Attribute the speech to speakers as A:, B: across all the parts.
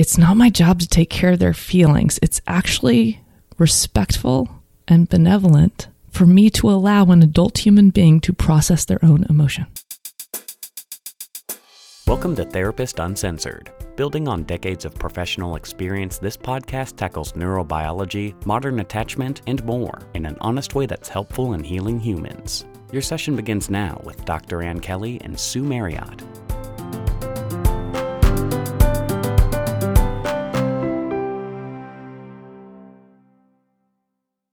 A: it's not my job to take care of their feelings. It's actually respectful and benevolent for me to allow an adult human being to process their own emotion.
B: Welcome to Therapist Uncensored. Building on decades of professional experience, this podcast tackles neurobiology, modern attachment, and more in an honest way that's helpful in healing humans. Your session begins now with Dr. Ann Kelly and Sue Marriott.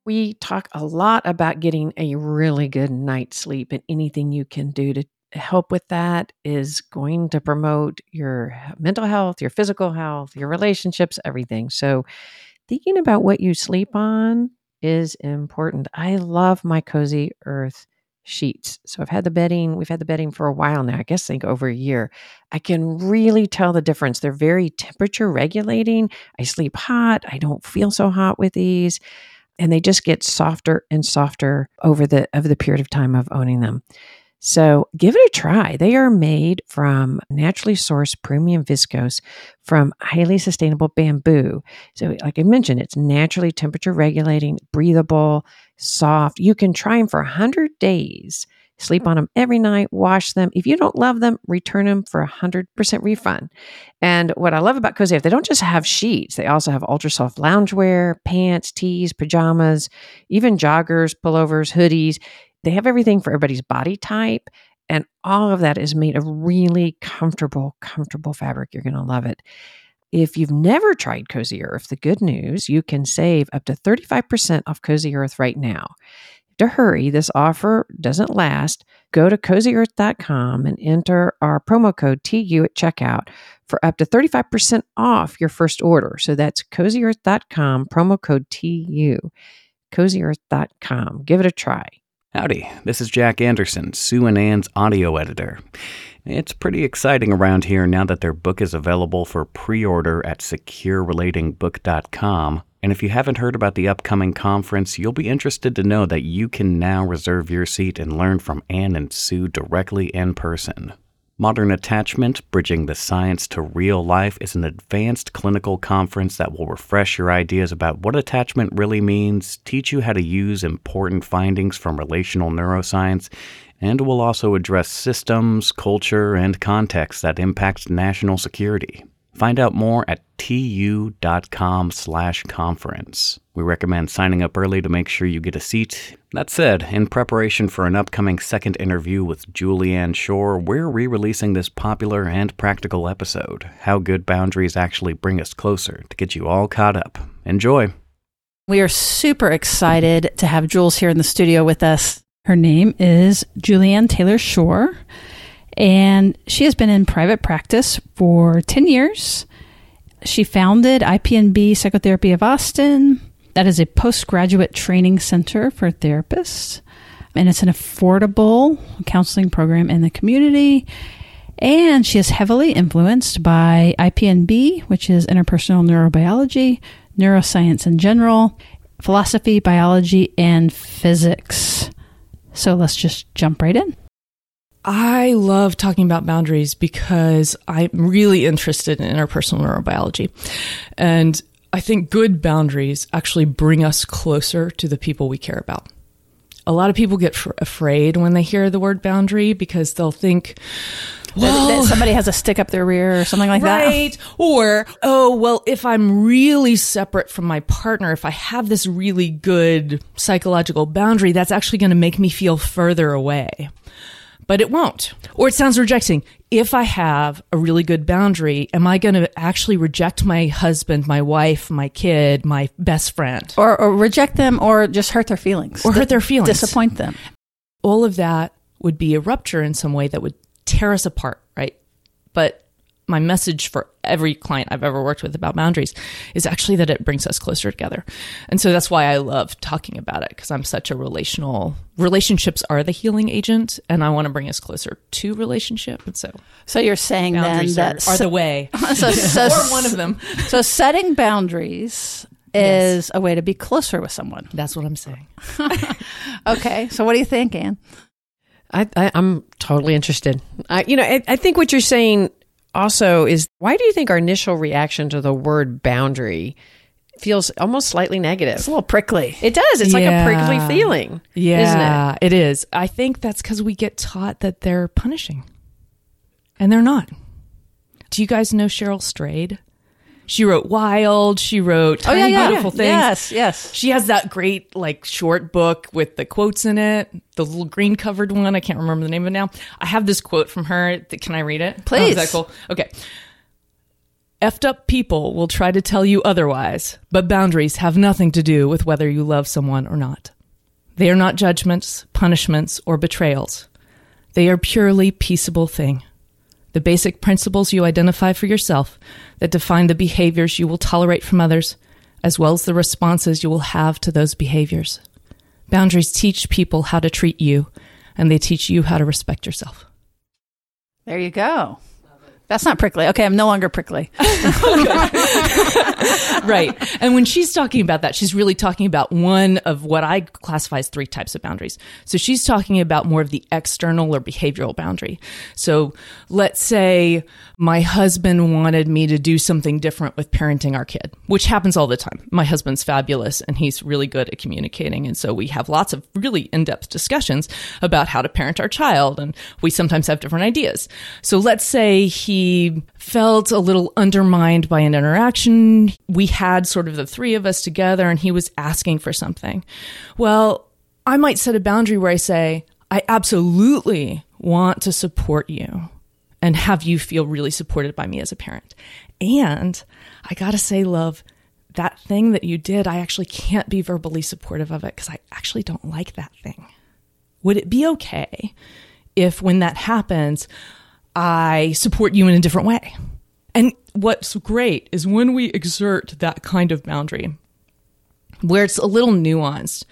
C: We talk a lot about getting a really good night's sleep, and anything you can do to help with that is going to promote your mental health, your physical health, your relationships, everything. So, thinking about what you sleep on is important. I love my cozy earth sheets. So I've had the bedding, we've had the bedding for a while now, I guess think over a year. I can really tell the difference. They're very temperature regulating. I sleep hot. I don't feel so hot with these. And they just get softer and softer over the over the period of time of owning them. So give it a try. They are made from naturally sourced premium viscose from highly sustainable bamboo. So, like I mentioned, it's naturally temperature regulating, breathable, soft. You can try them for 100 days. Sleep on them every night, wash them. If you don't love them, return them for a 100% refund. And what I love about Cozy Earth, they don't just have sheets, they also have ultra soft loungewear, pants, tees, pajamas, even joggers, pullovers, hoodies. They have everything for everybody's body type. And all of that is made of really comfortable, comfortable fabric. You're going to love it. If you've never tried Cozy Earth, the good news, you can save up to 35% off Cozy Earth right now. To hurry, this offer doesn't last. Go to cozyearth.com and enter our promo code TU at checkout for up to 35% off your first order. So that's cozyearth.com, promo code TU. Cozyearth.com. Give it a try.
B: Howdy, this is Jack Anderson, Sue and Ann's audio editor. It's pretty exciting around here now that their book is available for pre order at securerelatingbook.com. And if you haven't heard about the upcoming conference, you'll be interested to know that you can now reserve your seat and learn from Ann and Sue directly in person. Modern Attachment Bridging the Science to Real Life is an advanced clinical conference that will refresh your ideas about what attachment really means, teach you how to use important findings from relational neuroscience, and will also address systems, culture, and context that impact national security. Find out more at tu.com slash conference. We recommend signing up early to make sure you get a seat. That said, in preparation for an upcoming second interview with Juliane Shore, we're re-releasing this popular and practical episode, How Good Boundaries Actually Bring Us Closer, to get you all caught up. Enjoy!
D: We are super excited to have Jules here in the studio with us. Her name is Juliane Taylor Shore and she has been in private practice for 10 years. She founded IPNB Psychotherapy of Austin. That is a postgraduate training center for therapists, and it's an affordable counseling program in the community. And she is heavily influenced by IPNB, which is interpersonal neurobiology, neuroscience in general, philosophy, biology, and physics. So let's just jump right in.
A: I love talking about boundaries because I'm really interested in interpersonal neurobiology. And I think good boundaries actually bring us closer to the people we care about. A lot of people get f- afraid when they hear the word boundary because they'll think,
D: that, that somebody has a stick up their rear or something like
A: right. that. Right. Or, oh, well, if I'm really separate from my partner, if I have this really good psychological boundary, that's actually going to make me feel further away but it won't. Or it sounds rejecting. If I have a really good boundary, am I going to actually reject my husband, my wife, my kid, my best friend?
D: Or, or reject them or just hurt their feelings?
A: Or hurt their feelings.
D: Disappoint them.
A: All of that would be a rupture in some way that would tear us apart, right? But my message for every client I've ever worked with about boundaries is actually that it brings us closer together. And so that's why I love talking about it because I'm such a relational relationships are the healing agent and I want to bring us closer to relationship. And so
D: So you're saying then that
A: are, are the way.
D: so, so,
A: or one of them.
D: So setting boundaries is yes. a way to be closer with someone.
A: That's what I'm saying.
D: okay. So what do you think, Ann?
C: I, am totally interested. I, you know, I, I think what you're saying also is why do you think our initial reaction to the word boundary feels almost slightly negative?
D: It's a little prickly.
C: It does. It's like a prickly
A: Yeah.
C: feeling.
A: Yeah, it is. I think that's because we get taught that they're punishing, and they're not. Do you guys know Cheryl Strayed? She wrote Wild. She wrote
D: Oh yeah, yeah.
A: Beautiful Things.
D: Yes, yes.
A: She has that great like short book with the quotes in it, the little green covered one. I can't remember the name of it now. I have this quote from her. Can I read it?
D: Please.
A: Oh, is that cool? Okay. Effed up people will try to tell you otherwise, but boundaries have nothing to do with whether you love someone or not. They are not judgments, punishments, or betrayals. They are purely peaceable thing. The basic principles you identify for yourself that define the behaviors you will tolerate from others, as well as the responses you will have to those behaviors. Boundaries teach people how to treat you, and they teach you how to respect yourself.
D: There you go. That's not prickly. Okay, I'm no longer prickly.
A: right. And when she's talking about that, she's really talking about one of what I classify as three types of boundaries. So she's talking about more of the external or behavioral boundary. So let's say my husband wanted me to do something different with parenting our kid, which happens all the time. My husband's fabulous and he's really good at communicating. And so we have lots of really in depth discussions about how to parent our child. And we sometimes have different ideas. So let's say he felt a little undermined by an interaction. We had sort of the three of us together and he was asking for something. Well, I might set a boundary where I say, I absolutely want to support you and have you feel really supported by me as a parent. And I gotta say, love, that thing that you did, I actually can't be verbally supportive of it because I actually don't like that thing. Would it be okay if when that happens, I support you in a different way? And what's great is when we exert that kind of boundary, where it's a little nuanced,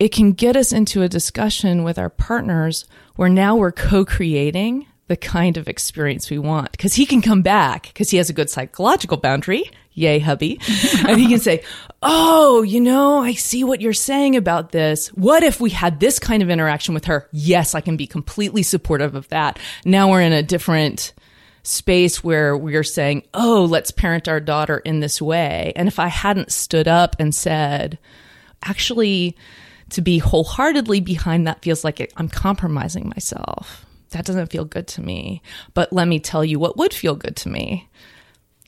A: it can get us into a discussion with our partners where now we're co creating the kind of experience we want. Because he can come back because he has a good psychological boundary. Yay, hubby. and he can say, Oh, you know, I see what you're saying about this. What if we had this kind of interaction with her? Yes, I can be completely supportive of that. Now we're in a different space where we're saying, oh, let's parent our daughter in this way. And if I hadn't stood up and said, actually, to be wholeheartedly behind that feels like I'm compromising myself. That doesn't feel good to me. But let me tell you what would feel good to me.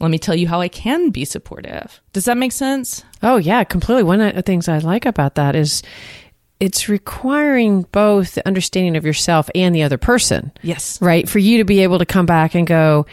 A: Let me tell you how I can be supportive. Does that make sense?
C: Oh, yeah, completely. One of the things I like about that is it's requiring both the understanding of yourself and the other person,
A: Yes.
C: right? For you to be able to come back and go,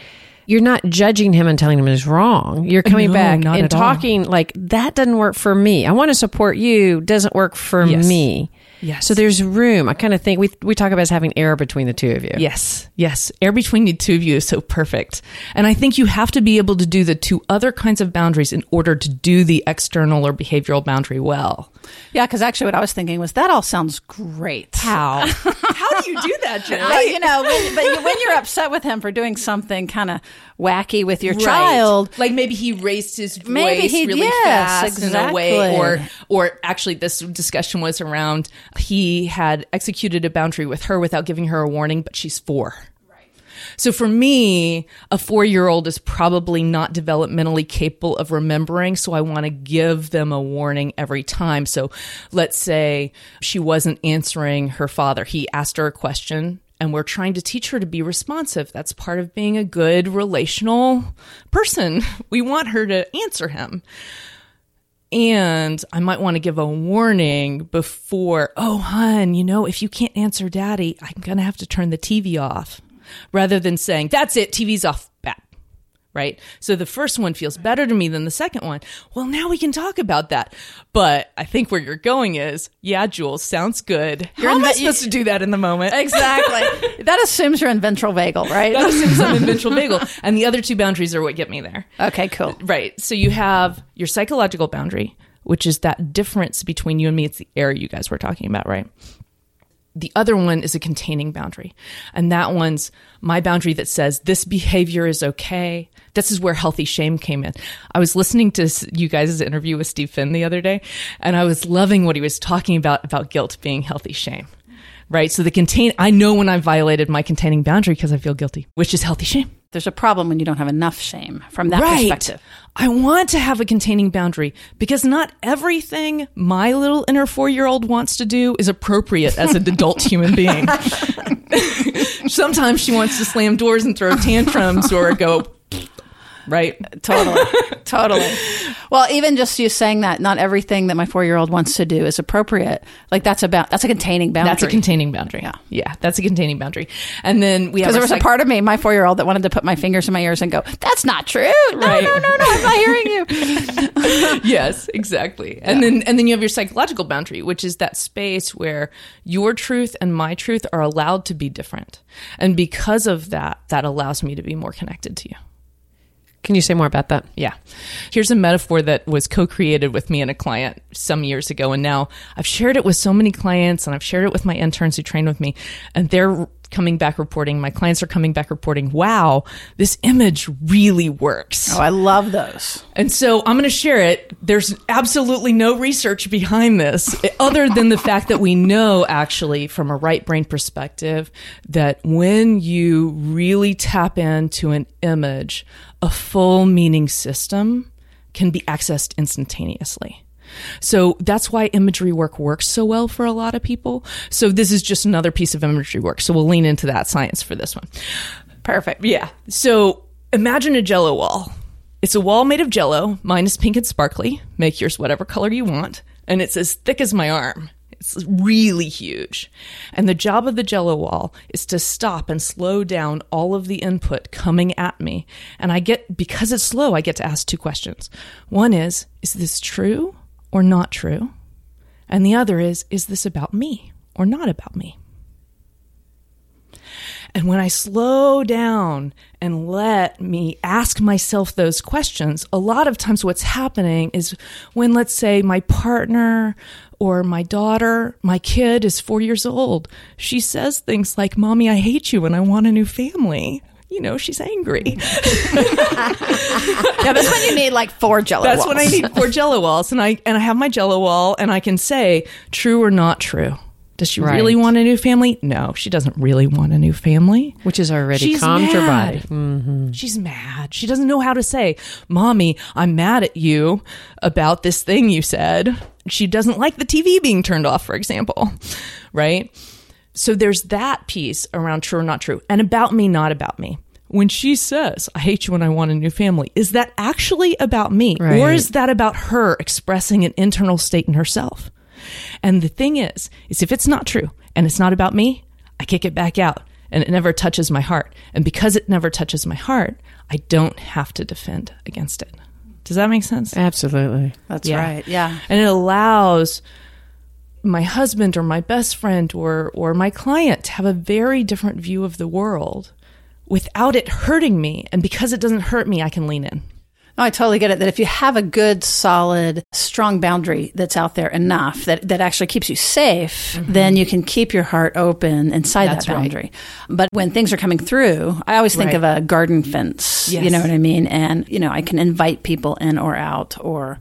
C: you're not judging him and telling him he's wrong. You're coming
A: No,
C: back and
A: at all.
C: talking like that doesn't work for me. I want to support you, doesn't work for
A: Yes.
C: me.
A: Yes.
C: So there's room. I kind of think we we talk about as having air between the two of you.
A: Yes, yes. Air between the two of you is so perfect. And I think you have to be able to do the two other kinds of boundaries in order to do the external or behavioral boundary well.
D: Yeah, because actually, what I was thinking was that all sounds great.
A: How? How do you do that, Jen?
D: But, you know, when, but you- when you're upset with him for doing something kind of wacky with your
A: Right.
D: child,
A: like maybe he raised his voice
D: Maybe he-
A: really
D: yes,
A: fast in a way, or or actually this discussion was around he had executed a boundary with her without giving her a warning, but she's four. Right. So for me, a four year old is probably not developmentally capable of remembering. So I want to give them a warning every time. So let's say she wasn't answering her father. He asked her a question and we're trying to teach her to be responsive. That's part of being a good relational person. We want her to answer him. And I might want to give a warning before, oh, hun, you know, if you can't answer daddy, I'm going to have to turn the TV off rather than saying, that's it, TV's off. Right. So the first one feels better to me than the second one. Well, now we can talk about that. But I think where you're going is, yeah, Jules, sounds good. How am I supposed to do that in the moment?
D: exactly. that assumes you're in ventral vagal, right?
A: That assumes I'm in ventral vagal. And the other two boundaries are what get me there.
D: okay, cool.
A: Right. So you have your psychological boundary, which is that difference between you and me. It's the air you guys were talking about, right? The other one is a containing boundary. And that one's my boundary that says this behavior is okay. This is where healthy shame came in. I was listening to you guys' interview with Steve Finn the other day, and I was loving what he was talking about, about guilt being healthy shame. Right. So the contain, I know when I've violated my containing boundary because I feel guilty, which is healthy shame.
E: There's a problem when you don't have enough shame from that perspective.
A: I want to have a containing boundary because not everything my little inner four year old wants to do is appropriate as an adult human being. Sometimes she wants to slam doors and throw tantrums or go, right?
E: Totally. totally. Well, even just you saying that not everything that my four year old wants to do is appropriate. Like that's about that's a containing boundary.
A: That's a containing boundary.
E: Yeah.
A: Yeah, that's a containing boundary. And then we have
E: because there was a part of me, my four year old, that wanted to put my fingers in my ears and go, "That's not true. No,
A: Right.
E: no, no, no, I'm not hearing you."
A: yes, exactly. And then and then you have your psychological boundary, which is that space where your truth and my truth are allowed to be different. And because of that, that allows me to be more connected to you.
C: Can you say more about that?
A: Yeah. Here's a metaphor that was co created with me and a client some years ago. And now I've shared it with so many clients and I've shared it with my interns who train with me. And they're coming back reporting, my clients are coming back reporting, wow, this image really works.
E: Oh, I love those.
A: And so I'm going to share it. There's absolutely no research behind this, other than the fact that we know, actually, from a right brain perspective, that when you really tap into an image, a full meaning system can be accessed instantaneously. So that's why imagery work works so well for a lot of people. So this is just another piece of imagery work. So we'll lean into that science for this one.
E: Perfect.
A: Yeah. So imagine a jello wall. It's a wall made of jello. Mine is pink and sparkly. Make yours whatever color you want. And it's as thick as my arm. It's really huge. And the job of the jello wall is to stop and slow down all of the input coming at me. And I get, because it's slow, I get to ask two questions. One is, is this true or not true? And the other is, is this about me or not about me? And when I slow down and let me ask myself those questions, a lot of times what's happening is when, let's say, my partner or my daughter, my kid is four years old, she says things like, Mommy, I hate you and I want a new family. You know, she's angry.
E: Yeah, that's when you need like four jello
A: That's
E: walls.
A: when I need four jello walls. And I and I have my jello wall and I can say, true or not true. Does she really want a new family? No, she doesn't really want a new family.
C: Which is already
A: She's
C: calmed your body.
A: mad. Mm-hmm. She's mad. She doesn't know how to say, Mommy, I'm mad at you about this thing you said. She doesn't like the TV being turned off, for example. Right? So there's that piece around true or not true, and about me, not about me. When she says, I hate you and I want a new family, is that actually about me? Or is that about her expressing an internal state in herself? And the thing is, is if it's not true and it's not about me, I kick it back out and it never touches my heart. And because it never touches my heart, I don't have to defend against it. Does that make sense?
C: Absolutely.
E: That's
A: Yeah.
E: right. Yeah.
A: And it allows my husband or my best friend or or my client to have a very different view of the world without it hurting me. And because it doesn't hurt me, I can lean in.
E: No, I totally get it. That if you have a good, solid, strong boundary that's out there enough that, that actually keeps you safe, then you can keep your heart open inside
A: Mm-hmm. That's
E: that
A: right.
E: boundary. But when things are coming through, I always think
A: Right.
E: of a garden fence. You know what I mean? And, you know, I can invite people in or out or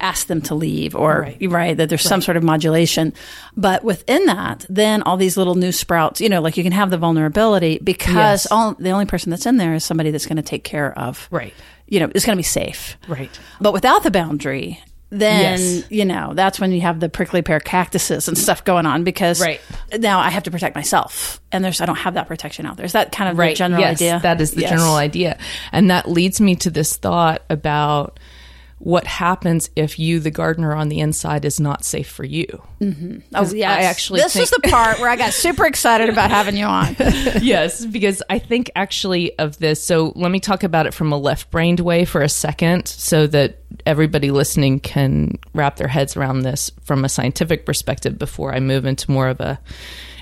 E: ask them to leave or,
A: Right.
E: right, that there's some sort of modulation. But within that, then all these little new sprouts, you know, like you can have the vulnerability because
A: Yes.
E: all, the only person that's in there is somebody that's going to take care of
A: Right.
E: You know, it's going to be safe.
A: Right.
E: But without the boundary, then,
A: Yes.
E: you know, that's when you have the prickly pear cactuses and stuff going on because
A: Right.
E: now I have to protect myself. And there's, I don't have that protection out there. Is that kind of the general
A: yes,
E: idea?
A: That is the
E: Yes.
A: general idea. And that leads me to this thought about what happens if you, the gardener on the inside, is not safe for you. Mm-hmm.
E: Oh, yes.
A: I actually
E: this is the part where I got super excited about having you on.
A: yes, because I think actually of this. So let me talk about it from a left brained way for a second so that everybody listening can wrap their heads around this from a scientific perspective before I move into more of a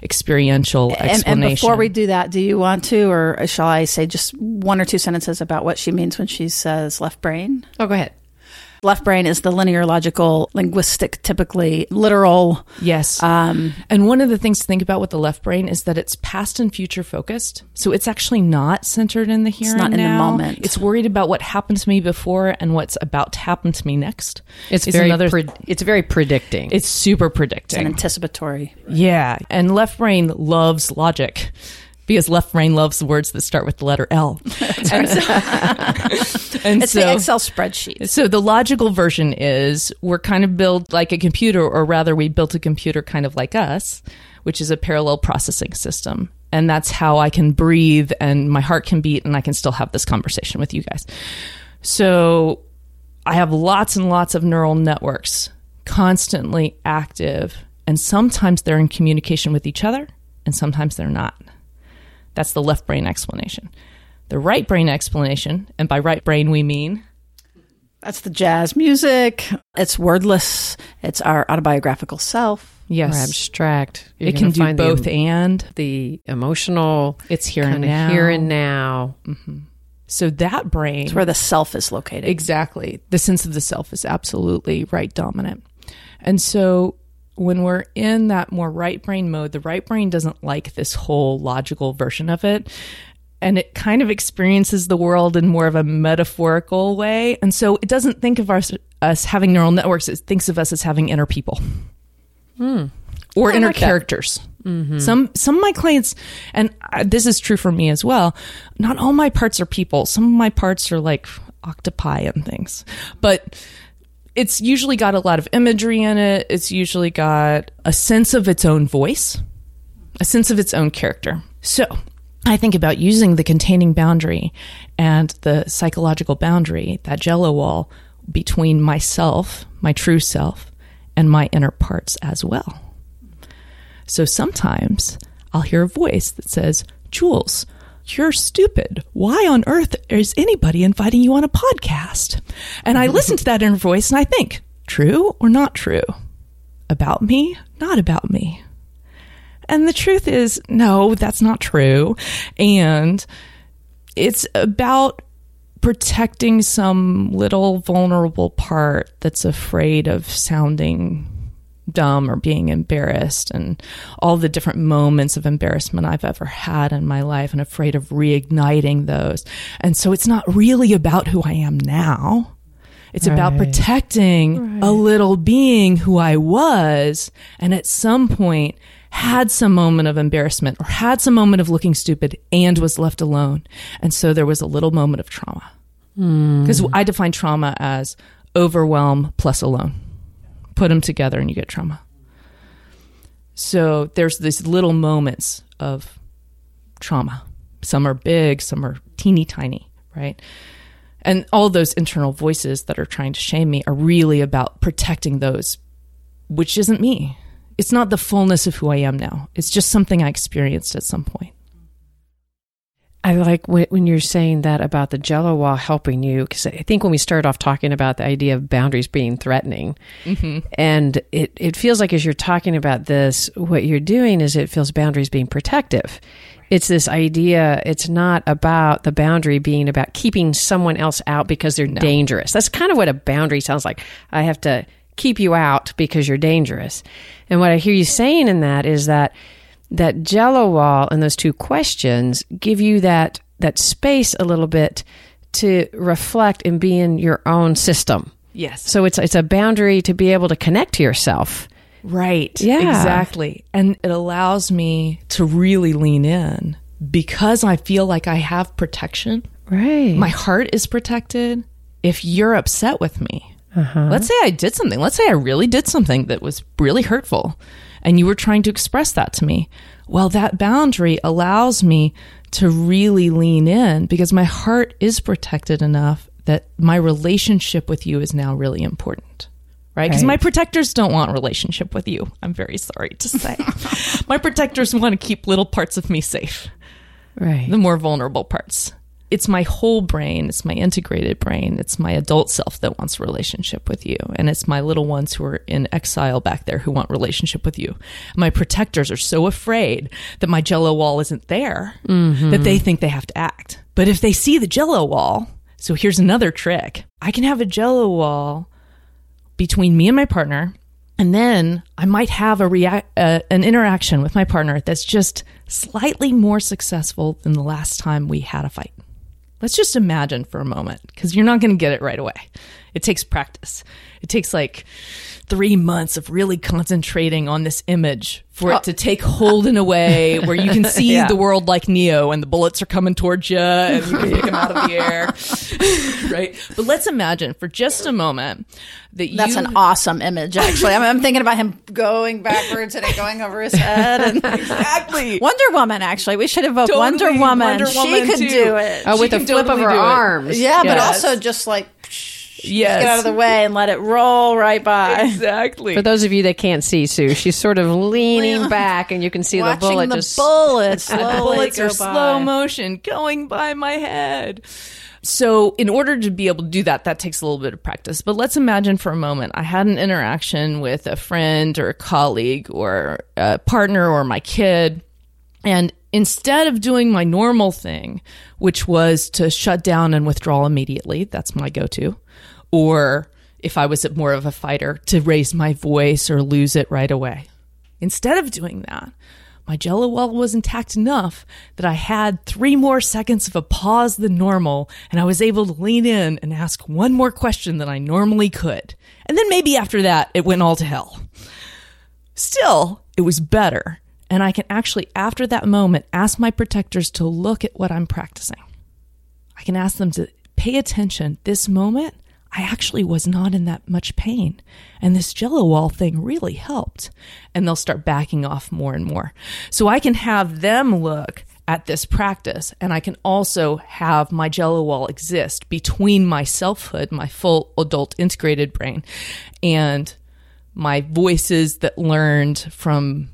A: experiential
E: And,
A: explanation.
E: and before we do that, do you want to, or shall I say just one or two sentences about what she means when she says left brain?
C: Oh, go ahead.
E: Left brain is the linear, logical, linguistic, typically literal.
A: Yes.
E: Um,
A: and one of the things to think about with the left brain is that it's past and future focused. So it's actually not centered in the here it's
E: not
A: and
E: in the moment.
A: It's worried about what happened to me before and what's about to happen to me next.
C: It's
A: Is
C: very
A: another
C: pre- it's very predicting.
A: it's super predicting.
E: it's an anticipatory.
A: Yeah. And left brain loves logic because left brain loves words that start with the letter L. and so, and
D: It's
A: so-
D: the Excel spreadsheet.
A: so the logical version is we're kind of built like a computer, or rather, we built a computer kind of like us, which is a parallel processing system. And that's how I can breathe and my heart can beat and I can still have this conversation with you guys. So I have lots and lots of neural networks constantly active. And sometimes they're in communication with each other and sometimes they're not. That's the left brain explanation. The right brain explanation, and by right brain we mean
D: That's the jazz music. It's wordless. It's our autobiographical self.
C: Or
A: yes,
C: abstract. You're
A: it can
C: gonna
A: do
C: find the-
A: both and
C: The, emotional,
A: it's here and now.
C: here and now. Mm-hmm.
A: so that brain
D: It's where the self is located.
A: Exactly. The sense of the self is absolutely right dominant. And so when we're in that more right brain mode, the right brain doesn't like this whole logical version of it. And it kind of experiences the world in more of a metaphorical way. And so it doesn't think of us, us having neural networks, it thinks of us as having inner people. Hmm. Or inner
C: like
A: characters. Mm-hmm. Some some of my clients, and this is true for me as well. Not all my parts are people. Some of my parts are like octopi and things, but it's usually got a lot of imagery in it. It's usually got a sense of its own voice, a sense of its own character. So I think about using the containing boundary and the psychological boundary, that jello wall between myself, my true self, and my inner parts as well. So sometimes I'll hear a voice that says, Jules, you're stupid. Why on earth is anybody inviting you on a podcast? And I listen to that inner voice and I think, true or not true? About me, not about me. And the truth is, no, that's not true. And it's about protecting some little vulnerable part that's afraid of sounding dumb or being embarrassed and all the different moments of embarrassment I've ever had in my life and afraid of reigniting those. And so it's not really about who I am now. It's about
C: Right.
A: protecting a little being who I was and at some point had some moment of embarrassment or had some moment of looking stupid and was left alone. And so there was a little moment of trauma. Hmm. Because I define trauma as overwhelm plus alone. Put them together and you get trauma. So there's these little moments of trauma. Some are big, some are teeny tiny, right? And all those internal voices that are trying to shame me are really about protecting those, which isn't me. It's not the fullness of who I am now. It's just something I experienced at some point.
C: I like when, when you're saying that about the jello wall helping you, because I think when we started off talking about the idea of boundaries being threatening, mm-hmm. and it, it feels like as you're talking about this, what you're doing is it feels boundaries being protective. It's this idea, it's not about the boundary being about keeping someone else out because they're dangerous. That's kind of what a boundary sounds like. I have to keep you out because you're dangerous. And what I hear you saying in that is that that jello wall and those two questions give you that that space a little bit to reflect and be in your own system.
A: Yes.
C: So it's it's a boundary to be able to connect to yourself.
A: Right.
C: Yeah.
A: Exactly. And it allows me to really lean in because I feel like I have protection.
C: Right.
A: My heart is protected. If you're upset with me, uh-huh. let's say I did something, let's say I really did something that was really hurtful and you were trying to express that to me. Well, that boundary allows me to really lean in because my heart is protected enough that my relationship with you is now really important. Right? Because
C: Right.
A: my protectors don't want relationship with you. I'm very sorry to say. my protectors want to keep little parts of me safe
C: right.
A: the more vulnerable parts. It's my whole brain, it's my integrated brain, it's my adult self that wants a relationship with you. And it's my little ones who are in exile back there who want relationship with you. My protectors are so afraid that my jello wall isn't there that they think they have to act. But if they see the jello wall, so here's another trick. I can have a jello wall between me and my partner and then I might have a react, uh, an interaction with my partner that's just slightly more successful than the last time we had a fight. Let's just imagine for a moment, because you're not going to get it right away. It takes practice. It takes like three months of really concentrating on this image for it oh. to take hold in a way where you can see
C: Yeah.
A: the world like Neo and the bullets are coming towards you and you can pick them out of the air. right. But let's imagine for just a moment that you.
E: That's an awesome image, actually. I'm, I'm thinking about him going backwards and it going over his head. And
A: Exactly.
E: Wonder Woman, actually, we should evoke
A: Totally.
E: Wonder Woman.
A: Wonder
E: she
A: Woman,
E: could
A: too.
E: do it.
C: Oh,
A: She
C: with a flip
A: totally
C: of her arms.
E: yeah, but also just like
A: Yes.
E: get out of the way and let it roll right by.
A: Exactly.
C: For those of you that can't see Sue, she's sort of leaning back, and you can see the
E: Watching
C: bullet
E: the
C: just.
E: bullets slowly
A: bullets
E: go
A: are
E: by.
A: slow motion going by my head. So, in order to be able to do that, that takes a little bit of practice. But let's imagine for a moment I had an interaction with a friend or a colleague or a partner or my kid. And instead of doing my normal thing, which was to shut down and withdraw immediately, that's my go to, or if I was more of a fighter, to raise my voice or lose it right away. Instead of doing that, my jello wall was intact enough that I had three more seconds of a pause than normal, and I was able to lean in and ask one more question than I normally could. And then maybe after that, it went all to hell. Still, it was better. And I can actually, after that moment, ask my protectors to look at what I'm practicing. I can ask them to pay attention. This moment, I actually was not in that much pain. And this jello wall thing really helped. And they'll start backing off more and more. So I can have them look at this practice and I can also have my jello wall exist between my selfhood, my full adult integrated brain, and my voices that learned from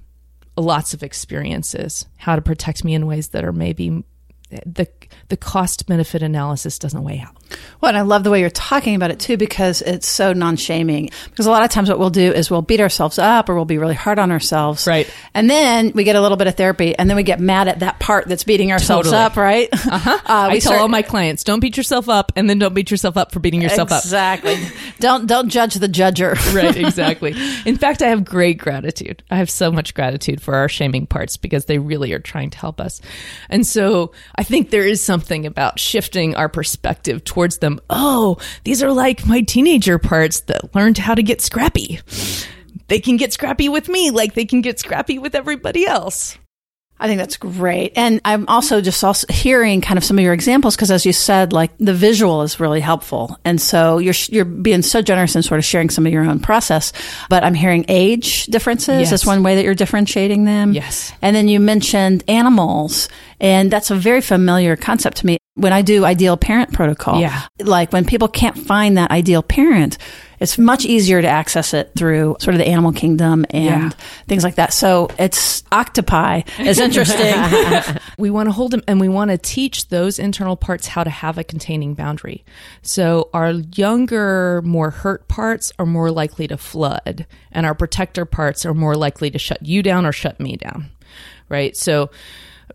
A: lots of experiences how to protect me in ways that are maybe the the cost benefit analysis doesn't weigh out.
E: Well, and I love the way you're talking about it too, because it's so non shaming. Because a lot of times what we'll do is we'll beat ourselves up or we'll be really hard on ourselves.
A: Right.
E: And then we get a little bit of therapy and then we get mad at that part that's beating ourselves
A: Totally.
E: up, right? Uh-huh.
A: I tell all my clients, don't beat yourself up, and then don't beat yourself up for beating yourself up.
E: Exactly. don't don't judge the judger.
A: right, exactly. In fact, I have great gratitude. I have so much gratitude for our shaming parts because they really are trying to help us. And so I think there is something about shifting our perspective towards them. Oh, these are like my teenager parts that learned how to get scrappy. They can get scrappy with me like they can get scrappy with everybody else.
E: I think that's great. And I'm also just also hearing kind of some of your examples because as you said, like the visual is really helpful. And so you're, you're being so generous in sort of sharing some of your own process. But I'm hearing age differences.
A: Yes.
E: That's one way that you're differentiating them.
A: Yes.
E: And then you mentioned animals. And that's a very familiar concept to me. When I do ideal parent protocol,
A: Yeah.
E: like when people can't find that ideal parent, it's much easier to access it through sort of the animal kingdom and
A: Yeah.
E: things like that. So it's octopi is interesting.
A: we want to hold them and we want to teach those internal parts how to have a containing boundary. So our younger, more hurt parts are more likely to flood, and our protector parts are more likely to shut you down or shut me down. Right? So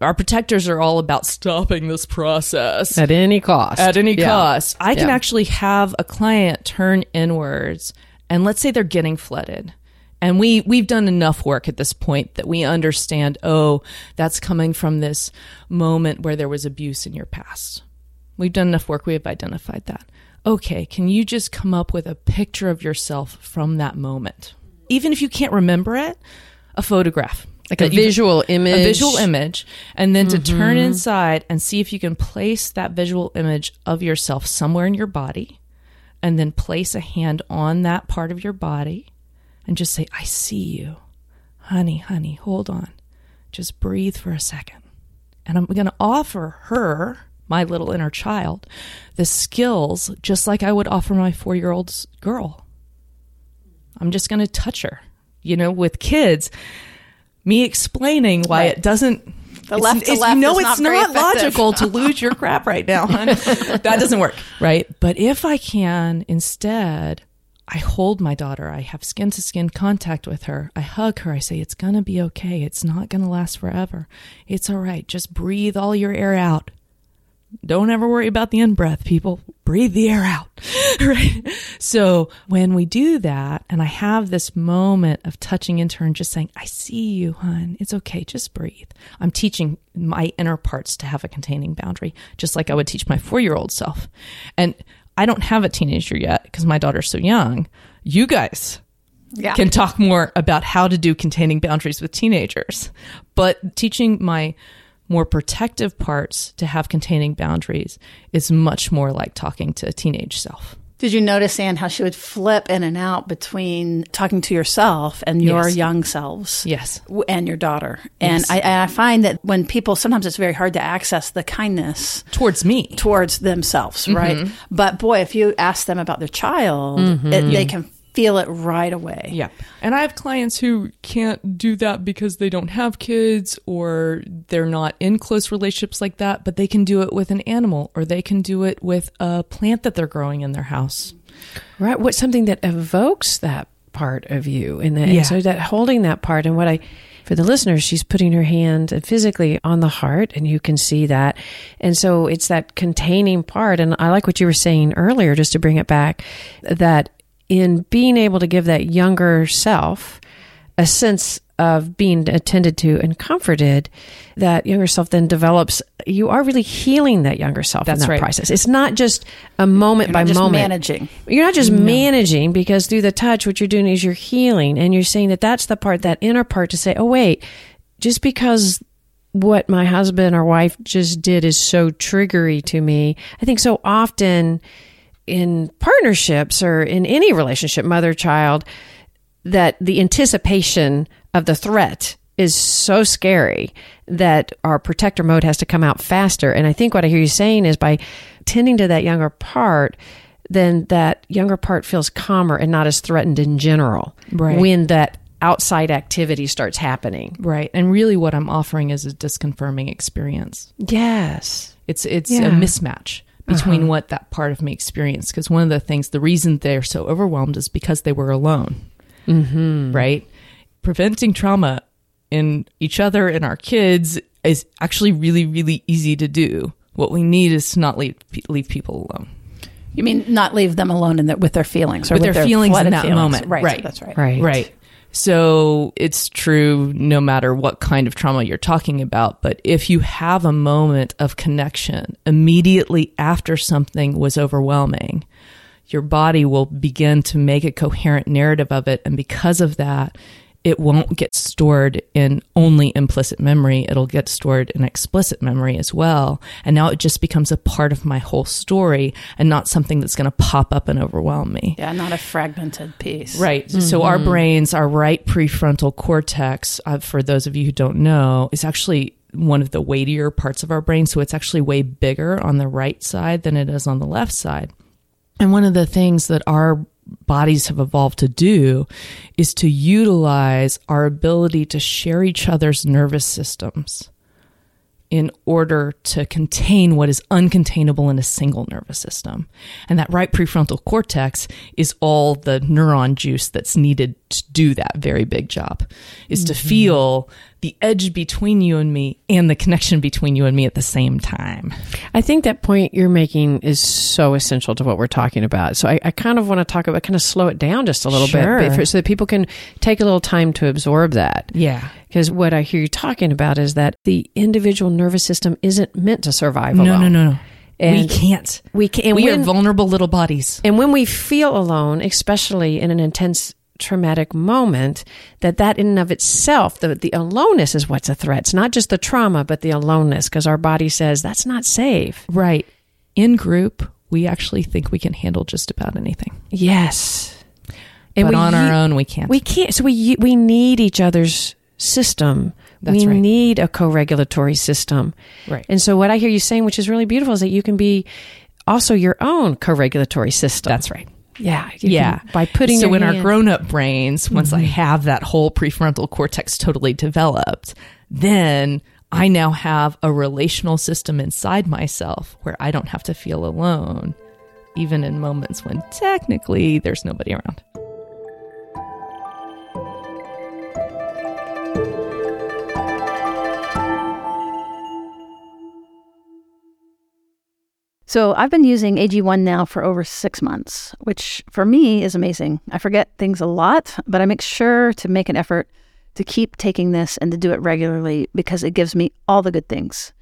A: our protectors are all about stopping this process
C: At any cost.
A: at any
C: Yeah.
A: cost. I can actually have a client turn inwards and let's say they're getting flooded. And we we've done enough work at this point that we understand, oh, that's coming from this moment where there was abuse in your past. We've done enough work, we have identified that. Okay, can you just come up with a picture of yourself from that moment? Even if you can't remember it, a photograph.
C: Like a visual image.
A: a visual image. and then to turn mm-hmm. inside and see if you can place that visual image of yourself somewhere in your body and then place a hand on that part of your body and just say i see you. Honey honey hold on. Just breathe for a second. And i'm going to offer her my little inner child the skills just like i would offer my 4-year-old girl. I'm just going to touch her you know with kids me explaining why
E: Right.
A: it doesn't
E: The
A: it's-
E: left to
A: it's-
E: left
A: no,
E: is
A: it's
E: not
A: not logical to lose your crap right now. hon. that doesn't work, right? But if I can instead, I hold my daughter. I have skin to skin contact with her. I hug her. I say, "It's gonna be okay. It's not gonna last forever. It's all right. Just breathe all your air out. Don't ever worry about the in breath, people. Breathe the air out. right? So when we do that, and I have this moment of touching into her and just saying, I see you, hun. It's okay. Just breathe. I'm teaching my inner parts to have a containing boundary, just like I would teach my four year old self. And I don't have a teenager yet because my daughter's so young. You guys
D: Yeah.
A: can talk more about how to do containing boundaries with teenagers. But teaching my more protective parts to have containing boundaries is much more like talking to a teenage self.
D: Did you notice, Ann, how she would flip in and out between talking to yourself and your
A: Yes.
D: young selves?
A: Yes.
D: and your daughter. And
A: Yes.
D: I, and I find that when people, sometimes it's very hard to access the kindness
A: Towards me.
D: towards themselves, right?
A: Mm-hmm.
D: But boy, if you ask them about their child, it, they can feel it right away.
A: Yeah. And I have clients who can't do that because they don't have kids or they're not in close relationships like that, but they can do it with an animal or they can do it with a plant that they're growing in their house.
C: Right. What's something that evokes that part of you? And, that,
A: Yeah.
C: and so that holding that part and what I, for the listeners, she's putting her hand physically on the heart and you can see that. And so it's that containing part. And I like what you were saying earlier, just to bring it back, that in being able to give that younger self a sense of being attended to and comforted, that younger self then develops. You are really healing that younger self
A: That's
C: in that
A: right.
C: process. It's not just a moment
D: You're
C: by moment
D: managing.
C: you're not just managing because through the touch, what you're doing is you're healing and you're saying that that's the part, that inner part to say, oh, wait, just because what my husband or wife just did is so triggery to me. I think so often in partnerships or in any relationship, mother child, that the anticipation of the threat is so scary that our protector mode has to come out faster. And I think what I hear you saying is by tending to that younger part, then that younger part feels calmer and not as threatened in general
A: Right.
C: when that outside activity starts happening.
A: Right. And really what I'm offering is a disconfirming experience.
C: Yes.
A: It's it's
C: Yeah.
A: a mismatch between what that part of me experienced. Because one of the things, the reason they're so overwhelmed is because they were alone. Mm-hmm. Right. Preventing trauma in each other and our kids is actually really, really easy to do. What we need is to not leave leave people alone.
D: You mean not leave them alone in their, with their feelings or
A: With their feelings in that
D: feelings.
A: moment.
D: Right.
A: Right.
D: That's right.
C: Right.
A: Right. So it's true no matter what kind of trauma you're talking about. But if you have a moment of connection immediately after something was overwhelming, your body will begin to make a coherent narrative of it. And because of that, it won't get stored in only implicit memory. It'll get stored in explicit memory as well. And now it just becomes a part of my whole story and not something that's going to pop up and overwhelm me.
D: Yeah, not a fragmented piece.
A: Right. So our brains, our right prefrontal cortex, uh, for those of you who don't know, is actually one of the weightier parts of our brain. So it's actually way bigger on the right side than it is on the left side. And one of the things that our bodies have evolved to do is to utilize our ability to share each other's nervous systems in order to contain what is uncontainable in a single nervous system. And that right prefrontal cortex is all the neuron juice that's needed to do that very big job, is to mm-hmm. feel the edge between you and me and the connection between you and me at the same time.
C: I think that point you're making is so essential to what we're talking about. So I, I kind of want to talk about, kind of slow it down just a little
A: Sure.
C: bit for- so that people can take a little time to absorb that.
A: Yeah.
C: Because what I hear you talking about is that the individual nervous system isn't meant to survive
A: No,
C: alone.
A: no, no, no. we
C: And
A: can't.
C: We can. And
A: we
C: when,
A: are vulnerable little bodies.
C: and when we feel alone, especially in an intense traumatic moment, that that in and of itself, the the aloneness is what's a threat. It's not just the trauma, but the aloneness, because our body says that's not safe.
A: Right. In group, we actually think we can handle just about anything.
C: Yes.
A: but on our own, we can't.
C: We can't. So we we need each other's system.
A: That's
C: we
A: right.
C: need a co-regulatory system.
A: Right.
C: And so what I hear you saying, which is really beautiful, is that you can be also your own co-regulatory system.
A: That's right.
C: Yeah.
A: yeah.
C: by putting
A: so in our grown up brains, once I mm-hmm. have that whole prefrontal cortex totally developed, then I now have a relational system inside myself where I don't have to feel alone, even in moments when technically there's nobody around.
E: So I've been using AG1 now for over six months, which for me is amazing. I forget things a lot, but I make sure to make an effort to keep taking this and to do it regularly because it gives me all the good things.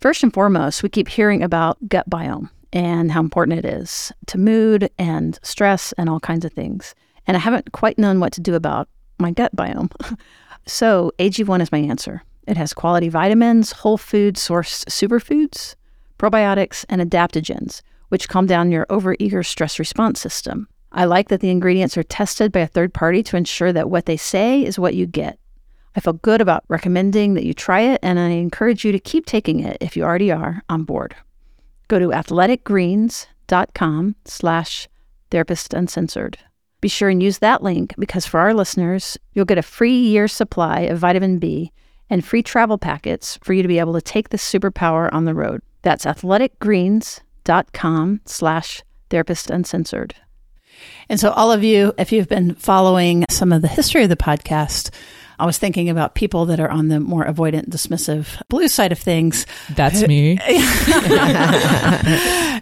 E: First and foremost, we keep hearing about gut biome
F: and how important it is to mood and stress and all kinds of things. And I haven't quite known what to do about my gut biome. so, AG1 is my answer. It has quality vitamins, whole food sourced superfoods, probiotics, and adaptogens, which calm down your overeager stress response system. I like that the ingredients are tested by a third party to ensure that what they say is what you get. I feel good about recommending that you try it, and I encourage you to keep taking it if you already are on board. Go to athleticgreens.com slash therapist uncensored. Be sure and use that link because for our listeners, you'll get a free year supply of vitamin B and free travel packets for you to be able to take this superpower on the road. That's athleticgreens.com slash therapist uncensored.
E: And so, all of you, if you've been following some of the history of the podcast, I was thinking about people that are on the more avoidant, dismissive blue side of things.
A: That's me.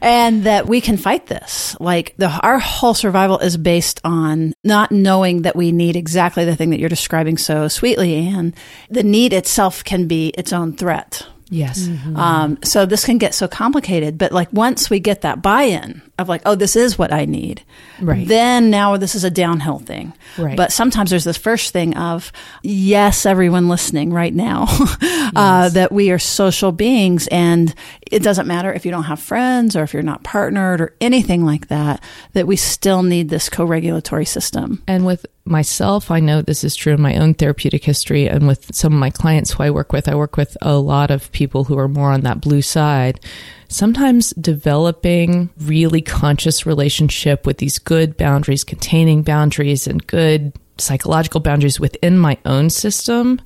E: and that we can fight this. Like the, our whole survival is based on not knowing that we need exactly the thing that you're describing so sweetly. And the need itself can be its own threat.
A: Yes.
E: Mm-hmm. Um, so this can get so complicated, but like once we get that buy-in of like, oh, this is what I need,
A: right?
E: Then now this is a downhill thing,
A: right?
E: But sometimes there's this first thing of, yes, everyone listening right now, uh, yes. uh, that we are social beings, and it doesn't matter if you don't have friends or if you're not partnered or anything like that. That we still need this co-regulatory system.
A: And with myself, I know this is true in my own therapeutic history, and with some of my clients who I work with, I work with a lot of people who are more on that blue side. Sometimes developing really conscious relationship with these good boundaries, containing boundaries, and good psychological boundaries within my own system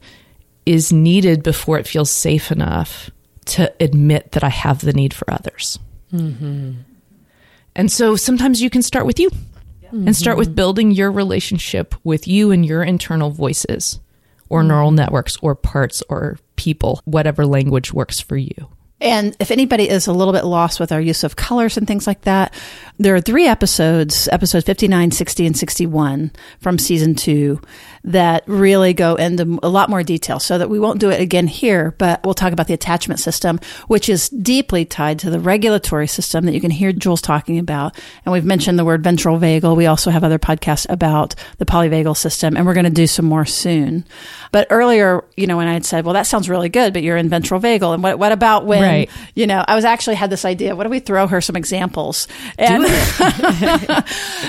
A: is needed before it feels safe enough to admit that I have the need for others. Mm-hmm. And so sometimes you can start with you mm-hmm. and start with building your relationship with you and your internal voices or neural networks or parts or people, whatever language works for you.
E: And if anybody is a little bit lost with our use of colors and things like that, there are three episodes, episodes 59, 60, and 61 from season two that really go into a lot more detail so that we won't do it again here, but we'll talk about the attachment system, which is deeply tied to the regulatory system that you can hear Jules talking about. And we've mentioned the word ventral vagal. We also have other podcasts about the polyvagal system, and we're going to do some more soon. But earlier, you know, when I had said, well, that sounds really good, but you're in ventral vagal. And what, what about when, right. You know, I was actually had this idea, what do we throw her some examples? And,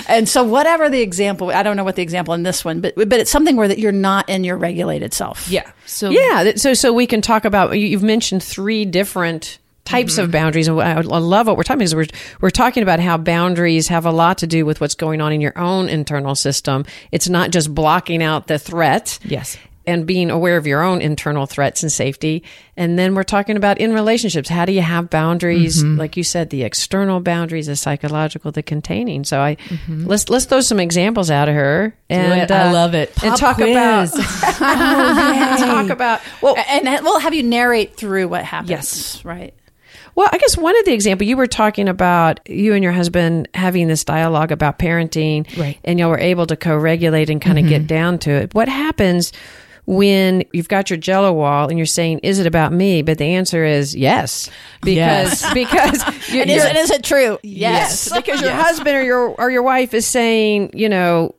E: and so whatever the example, I don't know what the example in this one, but, but it's something something where that you're not in your regulated self.
C: Yeah. So yeah. So so we can talk about. You've mentioned three different types mm-hmm. of boundaries. And I, love what we're talking because we're we're talking about how boundaries have a lot to do with what's going on in your own internal system. It's not just blocking out the threat.
A: Yes
C: and being aware of your own internal threats and safety. And then we're talking about in relationships. How do you have boundaries? Mm-hmm. Like you said, the external boundaries, the psychological, the containing. So I mm-hmm. let's let's throw some examples out of her.
A: And uh, I love it.
C: Pop and talk quiz. about oh, talk about
E: well, and, and we'll have you narrate through what happens.
C: Yes, right. Well, I guess one of the example you were talking about you and your husband having this dialogue about parenting,
A: right?
C: And y'all were able to co-regulate and kind of mm-hmm. get down to it. What happens when you've got your jello wall and you're saying, "Is it about me?" But the answer is yes, because
E: yes.
C: because
E: and is, is, it true?
C: Yes, yes. because your yes. husband or your or your wife is saying, you know,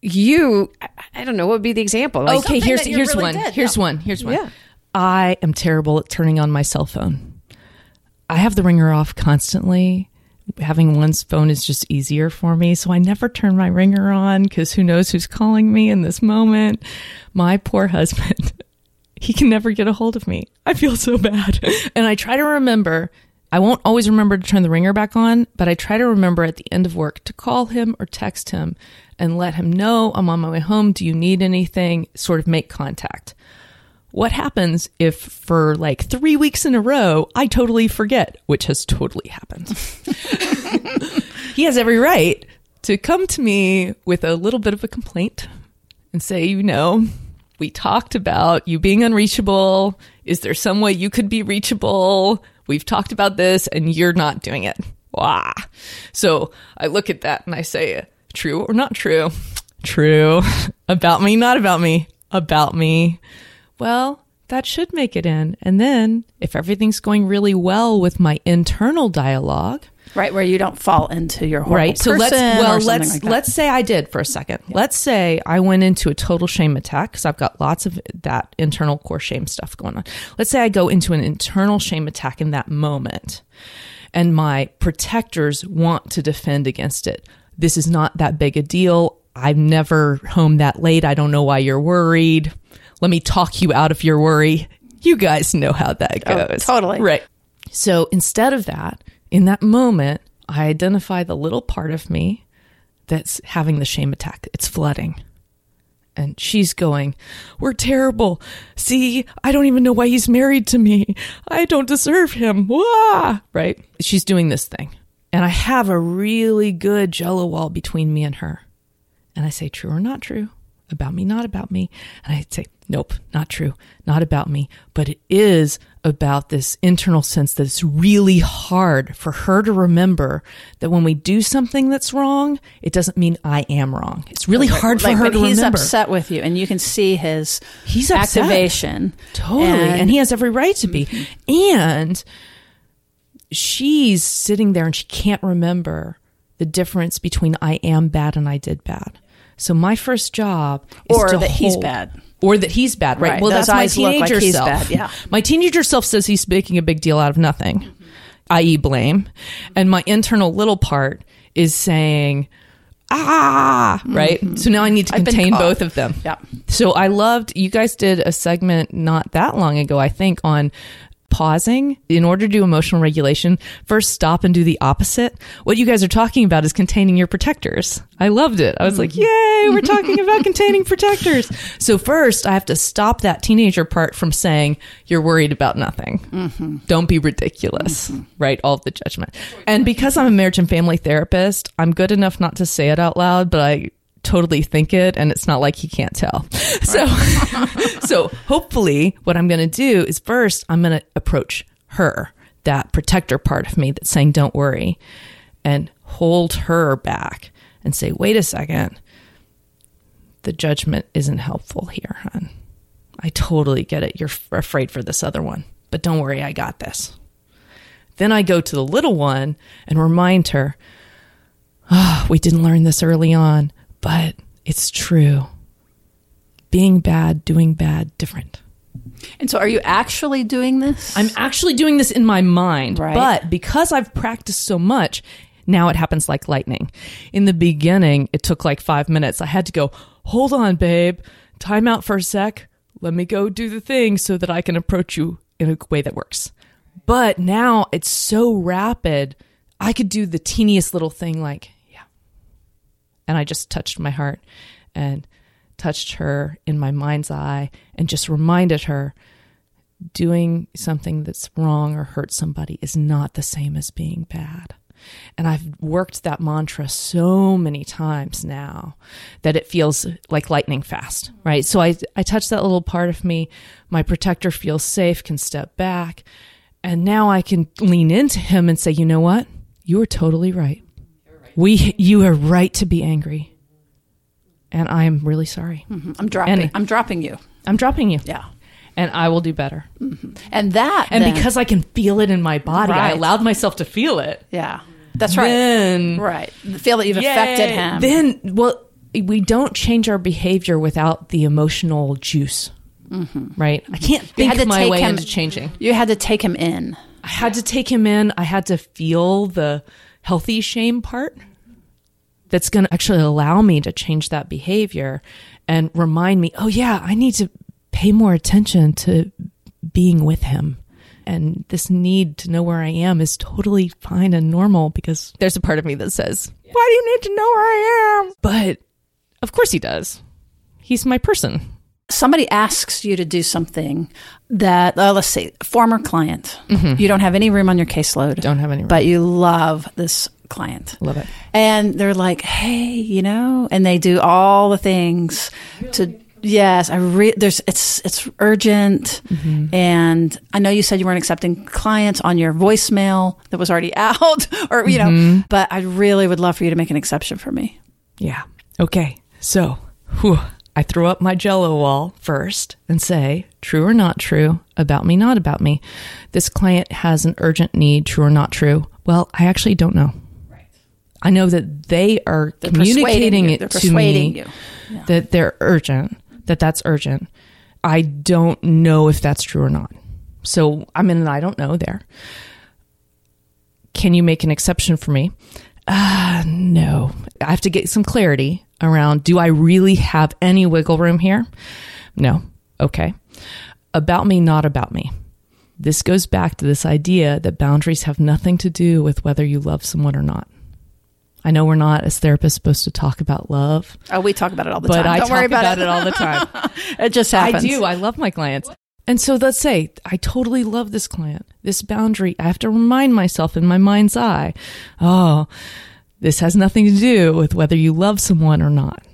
C: you. I don't know what would be the example.
A: Like, okay, here's here's really one. Did. Here's yeah. one. Here's one. Yeah. I am terrible at turning on my cell phone. I have the ringer off constantly having one's phone is just easier for me. So I never turn my ringer on because who knows who's calling me in this moment. My poor husband, he can never get a hold of me. I feel so bad. And I try to remember, I won't always remember to turn the ringer back on, but I try to remember at the end of work to call him or text him and let him know I'm on my way home. Do you need anything? Sort of make contact. What happens if for like three weeks in a row, I totally forget, which has totally happened? he has every right to come to me with a little bit of a complaint and say, you know, we talked about you being unreachable. Is there some way you could be reachable? We've talked about this and you're not doing it. Wow. So I look at that and I say, true or not true? True. about me, not about me. About me well, that should make it in. And then if everything's going really well with my internal dialogue,
E: Right, where you don't fall into your horrible
A: right so let's well let's
E: like
A: let's say i did for a second. Let's say i went into a total shame attack because i've got lots of that internal core shame stuff going on. Let's say i go into an internal shame attack in that moment and my protectors want to defend against it. This is not that big a deal. I've never home that late. I don't know why you're worried let me talk you out of your worry you guys know how that
E: Oh,
A: goes
E: totally.
A: right so instead of that, in that moment, I identify the little part of me that's having the shame attack. It's flooding. And she's going, We're terrible. See, I don't even know why he's married to me. I don't deserve him. Wah! Right? She's doing this thing. And I have a really good jello wall between me and her. And I say, True or not true? About me, not about me. And I'd say, Nope, not true. Not about me. But it is about this internal sense that it's really hard for her to remember that when we do something that's wrong, it doesn't mean I am wrong. It's really hard for
E: like,
A: her to
E: he's
A: remember.
E: He's upset with you, and you can see his
A: He's upset.
E: activation.
A: Totally. And, he has every right to be. Mm-hmm. And she's sitting there and she can't remember the difference between I am bad and I did bad. So my first job is
E: Or
A: to
E: that he's bad.
A: Or that he's bad, right?
E: Right.
A: Well,
E: Those
A: that's my
E: look like
A: teenager self.
E: bad, yeah.
A: My teenager self says he's making a big deal out of nothing, i.e., blame. And my internal little part is saying, ah, right? So now I need to contain both of them.
E: Yeah.
A: So I loved you guys did a segment not that long ago, I think, on pausing in order to do emotional regulation. First, stop and do the opposite. What you guys are talking about is containing your protectors. I loved it. I was like, mm-hmm. yay, we're talking about containing protectors. So, first, I have to stop that teenager part from saying, you're worried about nothing. Mm-hmm. Don't be ridiculous, mm-hmm. right? All of the judgment. And because I'm a marriage and family therapist, I'm good enough not to say it out loud, but I totally think it and it's not like he can't tell. So so hopefully what I'm going to do is first I'm going to approach her, that protector part of me that's saying don't worry and hold her back and say wait a second. The judgment isn't helpful here, hon. I totally get it. You're f- afraid for this other one, but don't worry, I got this. Then I go to the little one and remind her, "Ah, we didn't learn this early on, but it's true. Being bad, doing bad, different.
E: And so, are you actually doing this?
A: I'm actually doing this in my mind,
E: Right.
A: but because I've practiced so much, now it happens like lightning. In the beginning, it took like five minutes. I had to go, hold on, babe, time out for a sec. Let me go do the thing so that I can approach you in a way that works. But now it's so rapid. I could do the teeniest little thing like. And I just touched my heart and touched her in my mind's eye and just reminded her doing something that's wrong or hurt somebody is not the same as being bad. And I've worked that mantra so many times now that it feels like lightning fast, right? So I, I touch that little part of me. My protector feels safe, can step back. And now I can lean into him and say, you know what? You are totally right. We, you are right to be angry. And I am really sorry.
E: I'm dropping.
A: and-
E: I'm dropping you.
A: I'm dropping you.
E: Yeah.
A: And I will do better.
E: And that.
A: And
E: then-
A: because I can feel it in my body, I allowed myself to feel it.
E: yeah, that's right.
A: Then,
E: right. Feel that you've affected him.
A: Then, well, we don't change our behavior without the emotional juice, right? I can't
E: Mm-hmm. You
A: think
E: to
A: my way
E: him-
A: into changing.
E: you had to take him in.
A: I had to take him in. I had to feel the healthy shame part that's going to actually allow me to change that behavior and remind me, oh, yeah, I need to pay more attention to being with him. And this need to know where I am is totally fine and normal because there's a part of me that says, why do you need to know where I am? But of course he does. He's my person.
E: Somebody asks you to do something that, uh, let's see, former client. You don't have any room on your caseload.
A: Mm-hmm. Don't have any room.
E: But you love this client.
A: Love it.
E: And they're like, hey, you know, and they do all the things to. Yes, I re- there's it's it's urgent,
A: Mm-hmm.
E: and I know you said you weren't accepting clients on your voicemail that was already out, or you
A: Mm-hmm.
E: know, but I really would love for you to make an exception for me.
A: Yeah. Okay. So, whew, I throw up my jello wall first and say, true or not true, about me, not about me. This client has an urgent need, true or not true, Well, I actually don't know. I know that they are
E: They're
A: communicating it to me
E: you. Yeah.
A: that they're urgent, that that's urgent. I don't know if that's true or not. So I'm in an I don't know there. Can you make an exception for me? Uh, no. I have to get some clarity around do I really have any wiggle room here? No. Okay. About me, not about me. This goes back to this idea that boundaries have nothing to do with whether you love someone or not. I know we're not, as therapists, supposed to talk about love,
E: Oh, we talk about it all the
A: but
E: time.
A: I
E: Don't
A: talk
E: worry about,
A: about it all the time.
E: it. just happens.
A: I do. I love my clients. And so let's say I totally love this client. This boundary, I have to remind myself in my mind's eye, oh, this has nothing to do with whether you love someone or not.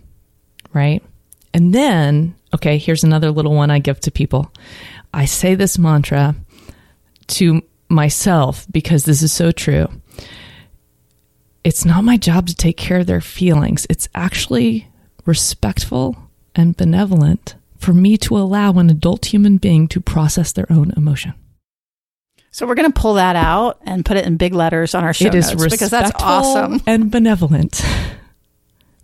A: Right? And then, okay, here's another little one I give to people. I say this mantra to myself because this is so true. It's not my job to take care of their feelings. It's actually respectful and benevolent for me to allow an adult human being to process their own emotion.
E: So we're going to pull that out and put it in big letters on our show
A: it is
E: notes because that's awesome.
A: and benevolent.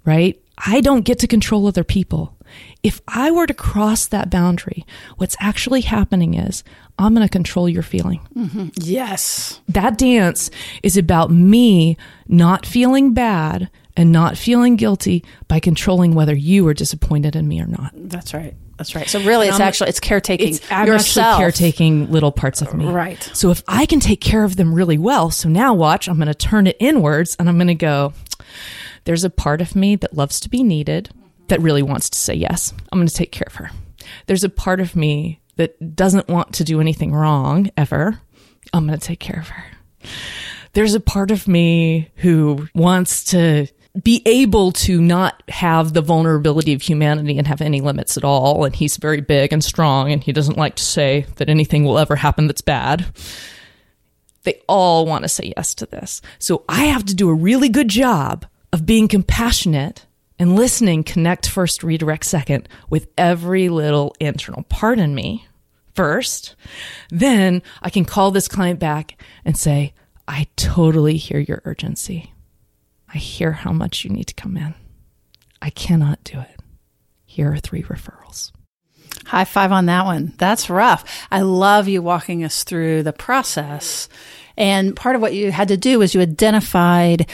A: Right? I don't get to control other people. If I were to cross that boundary, what's actually happening is I'm going to control your feeling. Mm-hmm.
E: Yes.
A: That dance is about me not feeling bad and not feeling guilty by controlling whether you are disappointed in me or not.
E: That's right. That's right. So really, it's
A: I'm-
E: actually it's caretaking
A: It's I'm
E: yourself.
A: actually caretaking little parts of me.
E: Right.
A: So if I can take care of them really well, so now watch, I'm going to turn it inwards and I'm going to go, there's a part of me that loves to be needed, that really wants to say yes. I'm going to take care of her. There's a part of me that doesn't want to do anything wrong ever. I'm going to take care of her. There's a part of me who wants to be able to not have the vulnerability of humanity and have any limits at all. And he's very big and strong, and he doesn't like to say that anything will ever happen that's bad. They all want to say yes to this. So I have to do a really good job of being compassionate and listening, connect first, redirect second with every little internal part in me first. Then I can call this client back and say, I totally hear your urgency. I hear how much you need to come in. I cannot do it. Here are three referrals.
E: High five on that one. That's rough. I love you walking us through the process. And part of what you had to do was you identified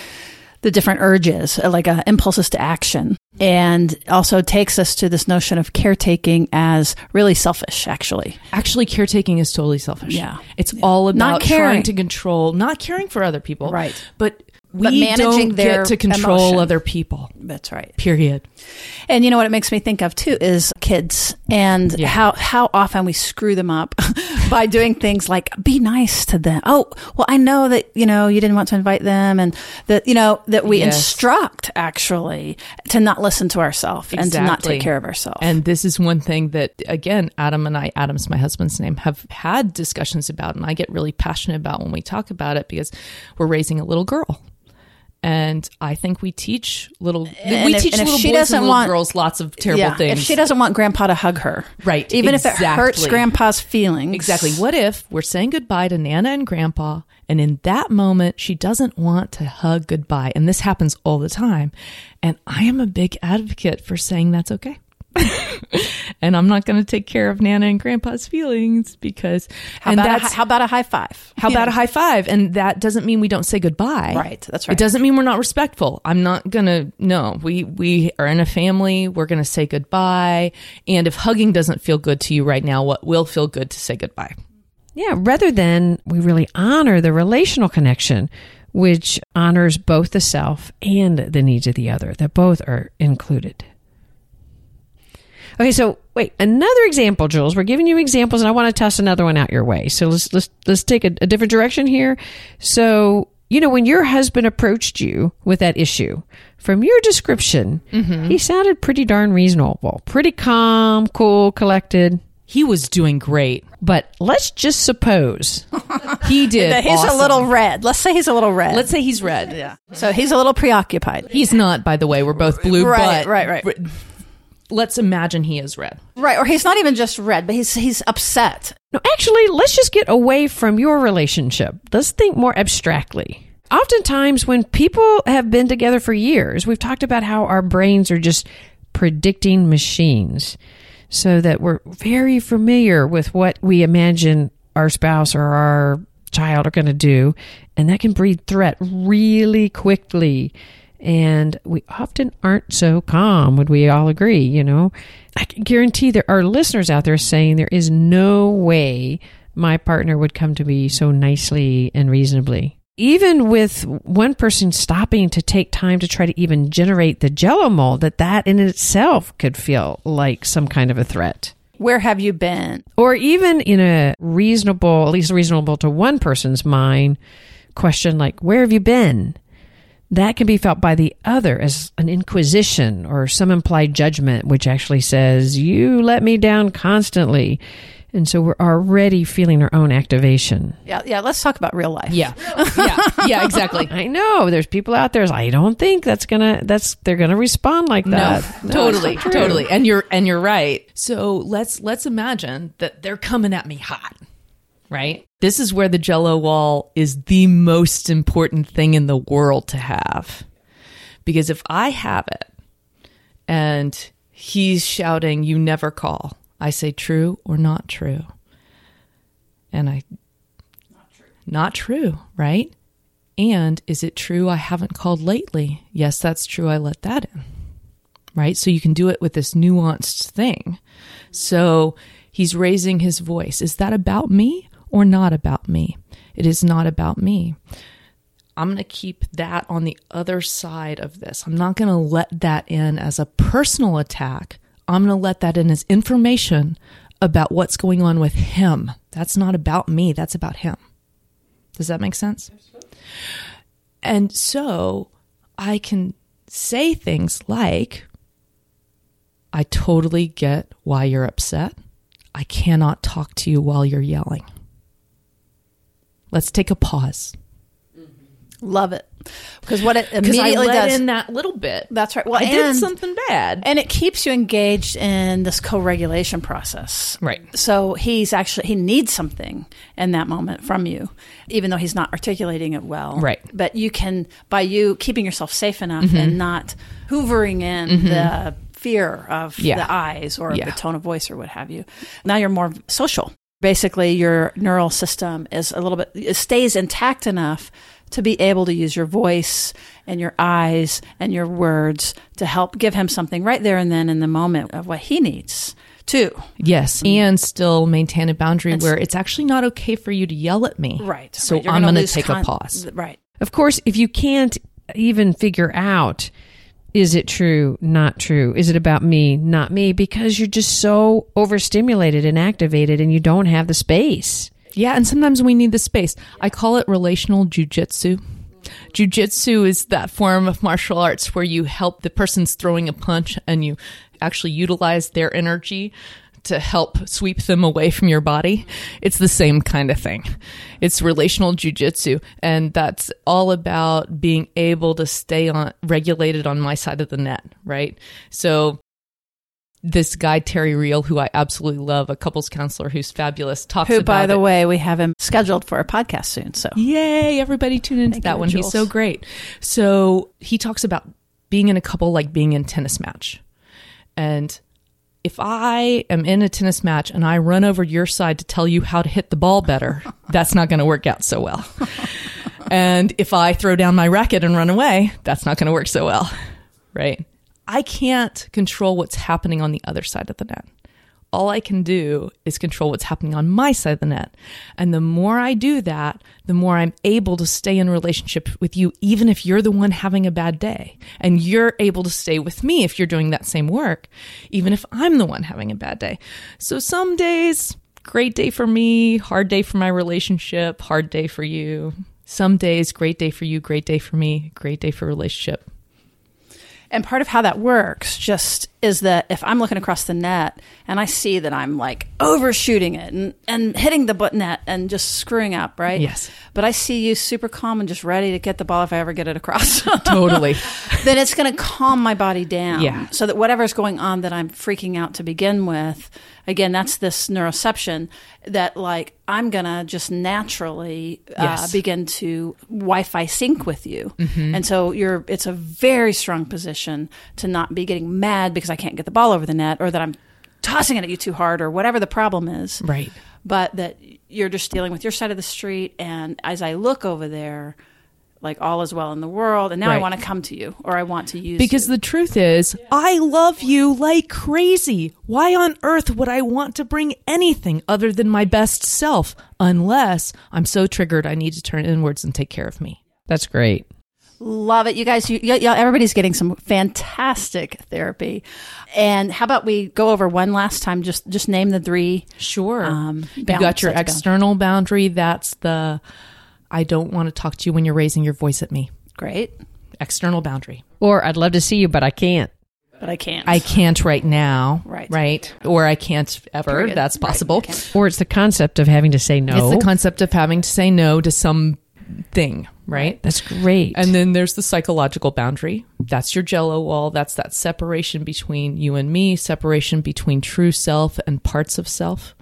E: the different urges, like uh, impulses to action, and also takes us to this notion of caretaking as really selfish, actually.
A: Actually, caretaking is totally selfish.
E: Yeah.
A: It's all about not
E: caring.
A: trying to control, not caring for other people.
E: Right.
A: But we
E: But managing
A: don't
E: their
A: get to control
E: emotion.
A: other people.
E: That's right.
A: Period.
E: And you know what it makes me think of too is kids and
A: Yeah.
E: how how often we screw them up by doing things like be nice to them. Oh, well I know that you know you didn't want to invite them and that you know that we
A: Yes.
E: instruct actually to not listen to ourselves and to not take care of ourselves.
A: And this is one thing that, again, Adam and I, Adam's my husband's name, have had discussions about, and I get really passionate about when we talk about it because we're raising a little girl. And I think we teach little,
E: And
A: we
E: if-
A: teach little boys
E: doesn't
A: and little
E: want-
A: girls lots of terrible
E: yeah,
A: things.
E: if she doesn't want grandpa to hug her.
A: Right,
E: Even if it hurts grandpa's feelings.
A: Exactly. What if we're saying goodbye to Nana and Grandpa, and in that moment, she doesn't want to hug goodbye? And this happens all the time. And I am a big advocate for saying that's okay. and I'm not going to take care of Nana and Grandpa's feelings because,
E: How
A: and
E: about, a,
A: that's
E: hi- how about a high five?
A: how about a high five? And that doesn't mean we don't say goodbye.
E: Right, that's right.
A: It doesn't mean we're not respectful. I'm not gonna. No, we we are in a family. We're gonna say goodbye. And if hugging doesn't feel good to you right now, what will feel good to say goodbye?
C: Yeah, rather than we really honor the relational connection, which honors both the self and the needs of the other, that both are included. Okay, so wait, another example, Jules. We're giving you examples, and I want to toss another one out your way. So let's let's let's take a, a different direction here. So you know, when your husband approached you with that issue, from your description, mm-hmm. he sounded pretty darn reasonable, pretty calm, cool, collected.
A: He was doing great.
C: But let's just suppose
A: He did.
E: That he's a little red. Let's say he's a little red.
A: Let's say he's red.
E: yeah. So he's a little preoccupied.
A: He's not, by the way. We're both blue.
E: Right,
A: but
E: right, right.
A: Let's imagine he is red.
E: Right. Or he's not even just red, but he's he's upset.
C: No, actually, let's just get away from your relationship. Let's think more abstractly. Oftentimes, when people have been together for years, we've talked about how our brains are just predicting machines so that we're very familiar with what we imagine our spouse or our child are going to do. And that can breed threat really quickly. And we often aren't so calm. Would we all agree? You know, I can guarantee there are listeners out there saying there is no way my partner would come to me so nicely and reasonably. Even with one person stopping to take time to try to even generate the jello mold, that that in itself could feel like some kind of a threat
E: Where have you been?
C: or even in a reasonable, at least reasonable to one person's mind, question like, Where have you been? That can be felt by the other as an inquisition or some implied judgment, which actually says, You let me down constantly. And so we're already feeling our own activation.
E: Yeah, yeah. Let's talk about real life.
A: Yeah. yeah. Yeah, exactly.
C: I know there's people out there. I don't think that's gonna. That's they're gonna respond like that.
A: No, totally, totally. And you're and you're right. So let's let's imagine that they're coming at me hot. Right? This is where the jello wall is the most important thing in the world to have. Because if I have it and he's shouting, You never call, I say true or not true. And I not true, not true right? And is it true I haven't called lately? Yes, that's true. I let that in. Right? So you can do it with this nuanced thing. So he's raising his voice. Is that about me or not about me? It is not about me. I'm going to keep that on the other side of this. I'm not going to let that in as a personal attack. I'm going to let that in as information about what's going on with him. That's not about me, that's about him. Does that make sense? And so I can say things like, I totally get why you're upset. I cannot talk to you while you're yelling. Let's take a pause.
E: Love it. Because what it immediately
A: let
E: does.
A: in that little bit.
E: that's right. Well,
A: I did
E: and-
A: something bad.
E: And it keeps you engaged in this co-regulation process.
A: Right.
E: So he's actually he needs something in that moment from you, even though he's not articulating it well.
A: Right.
E: But you can by you keeping yourself safe enough mm-hmm. and not hoovering in mm-hmm. the fear of
A: Yeah.
E: the eyes or
A: Yeah.
E: the tone of voice or what have you. Now you're more social. Basically, your neural system is a little bit it stays intact enough to be able to use your voice and your eyes and your words to help give him something right there and then in the moment of what he needs too.
A: Yes, mm-hmm. and still maintain a boundary where it's actually not okay for you to yell at me.
E: Right.
A: So
E: Right.
A: I'm
E: gonna
A: going to take
E: con-
A: a pause.
E: Right.
C: Of course, if you can't even figure out, is it true, not true? Is it about me, not me? Because you're just so overstimulated and activated and you don't have the space.
A: Yeah, and sometimes we need the space. I call it relational jujitsu. Jujitsu is that form of martial arts where you help the person's throwing a punch and you actually utilize their energy to help sweep them away from your body. It's the same kind of thing. It's relational jujitsu, and that's all about being able to stay on regulated on my side of the net, right? So this guy Terry Real, who I absolutely love, a couples counselor who's fabulous, talks
E: Who, by the
A: it.
E: way, we have him scheduled for a podcast soon. So
A: Yay, everybody tune into
E: Thank
A: that one. He's so great. So he talks about being in a couple like being in tennis match. And if I am in a tennis match and I run over your side to tell you how to hit the ball better, that's not going to work out so well. and if I throw down my racket and run away, that's not going to work so well. Right? I can't control what's happening on the other side of the net. All I can do is control what's happening on my side of the net. And the more I do that, the more I'm able to stay in relationship with you, even if you're the one having a bad day. And you're able to stay with me if you're doing that same work, even if I'm the one having a bad day. So some days, great day for me, hard day for my relationship, hard day for you. Some days, great day for you, great day for me, great day for relationship.
E: And part of how that works, just is that if I'm looking across the net and I see that I'm like overshooting it and, and hitting the butt net and just screwing up, right?
A: Yes.
E: But I see you super calm and just ready to get the ball if I ever get it across.
A: Totally.
E: then it's going to calm my body down.
A: Yeah.
E: So that whatever's going on that I'm freaking out to begin with, again, that's this neuroception that like I'm going to just naturally uh, begin to Wi-Fi sync with you.
A: Mm-hmm.
E: And so you're it's a very strong position to not be getting mad because I can't get the ball over the net or that I'm tossing it at you too hard or whatever the problem is
A: right.
E: but that you're just dealing with your side of the street. And as I look over there, like all is well in the world, and now I want to come to you or I want to use
A: Because
E: you.
A: the truth is, I love you like crazy. Why on earth would I want to bring anything other than my best self unless I'm so triggered I need to turn inwards and take care of me?
C: That's great.
E: Love it, you guys. You, you, you- everybody's getting some fantastic therapy. And how about we go over one last time? Just just name the three.
A: Sure.
E: Um,
A: you got your
E: that you
A: external boundary. That's the I don't want to talk to you when you're raising your voice at me.
E: Great,
A: External boundary.
C: Or I'd love to see you, but I can't.
E: but I can't.
A: I can't right now.
E: Right.
A: Right. Or I can't ever.
E: Period.
A: That's possible.
E: I can't.
C: Or it's the concept of having to say no.
A: It's the concept of having to say no to some thing, right?
C: That's great.
A: And then there's the psychological boundary. That's your jello wall. That's that separation between you and me, separation between true self and parts of self.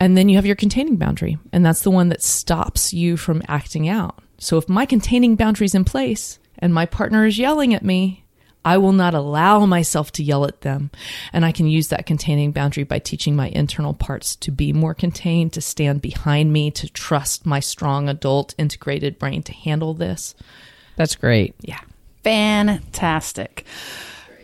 A: And then you have your containing boundary, and that's the one that stops you from acting out. So if my containing boundary is in place and my partner is yelling at me, I will not allow myself to yell at them. And I can use that containing boundary by teaching my internal parts to be more contained, to stand behind me, to trust my strong adult integrated brain to handle this.
C: That's great.
A: Yeah.
E: Fantastic.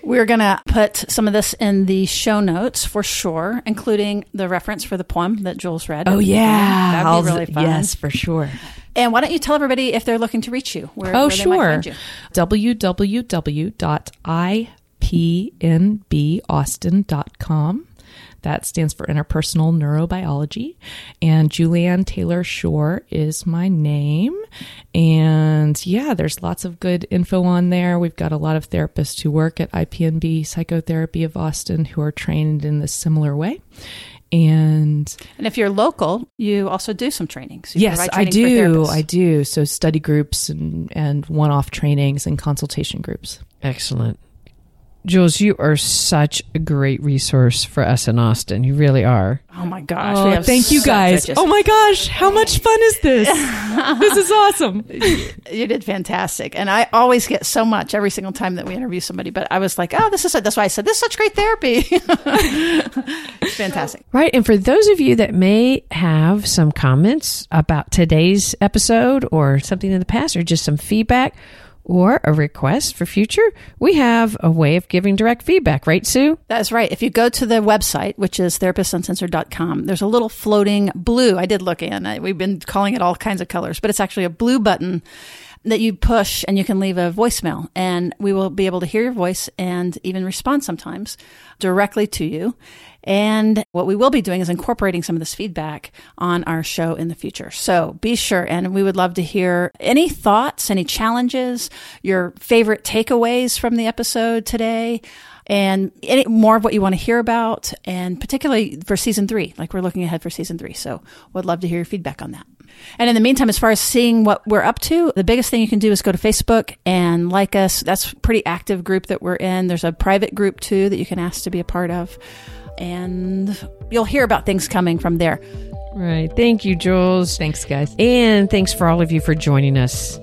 E: We're going to put some of this in the show notes for sure, including the reference for the poem that Jules read.
A: Oh yeah,
E: That'd
A: I'll-
E: be really fun.
A: Yes, for sure.
E: And why don't you tell everybody if they're looking to reach you? Where,
A: Oh
E: where
A: sure.
E: find you?
A: www.ipnbaustin.com. That stands for Interpersonal Neurobiology. And Juliane Taylor Shore is my name. And yeah, there's lots of good info on there. We've got a lot of therapists who work at IPNB Psychotherapy of Austin who are trained in this similar way. And
E: And if you're local, you also do some trainings. You
A: yes,
E: provide
A: I do. I do. So study groups and, and one off trainings and consultation groups.
C: Excellent. Jules, you are such a great resource for us in Austin. You really are.
E: Oh my gosh. we
A: Oh,
E: have
A: thank you guys.
E: just-
A: Oh my gosh, how much fun is this? this is awesome.
E: You did fantastic. And I always get so much every single time that we interview somebody. But I was like, oh, this is, that's why I said, this is such great therapy. it's fantastic.
C: Right. And for those of you that may have some comments about today's episode or something in the past or just some feedback or a request for future, we have a way of giving direct feedback, right, Sue?
E: That's right. If you go to the website, which is therapistsuncensored.com, there's a little floating blue. I did look in. I- We've been calling it all kinds of colors, but it's actually a blue button that you push and you can leave a voicemail and we will be able to hear your voice and even respond sometimes directly to you. And what we will be doing is incorporating some of this feedback on our show in the future. So be sure, and we would love to hear any thoughts, any challenges, your favorite takeaways from the episode today and any more of what you want to hear about, and particularly for season three, like we're looking ahead for season three. So would love to hear your feedback on that. And in the meantime, as far as seeing what we're up to, the biggest thing you can do is go to Facebook and like us. That's pretty active group that we're in. There's a private group too that you can ask to be a part of. And you'll hear about things coming from there.
C: Right. Thank you, Jules.
A: Thanks, guys.
C: And thanks for all of you for joining us.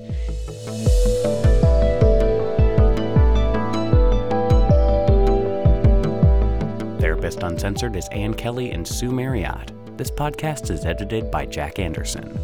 B: Therapist Uncensored is Ann Kelly and Sue Marriott. This podcast is edited by Jack Anderson.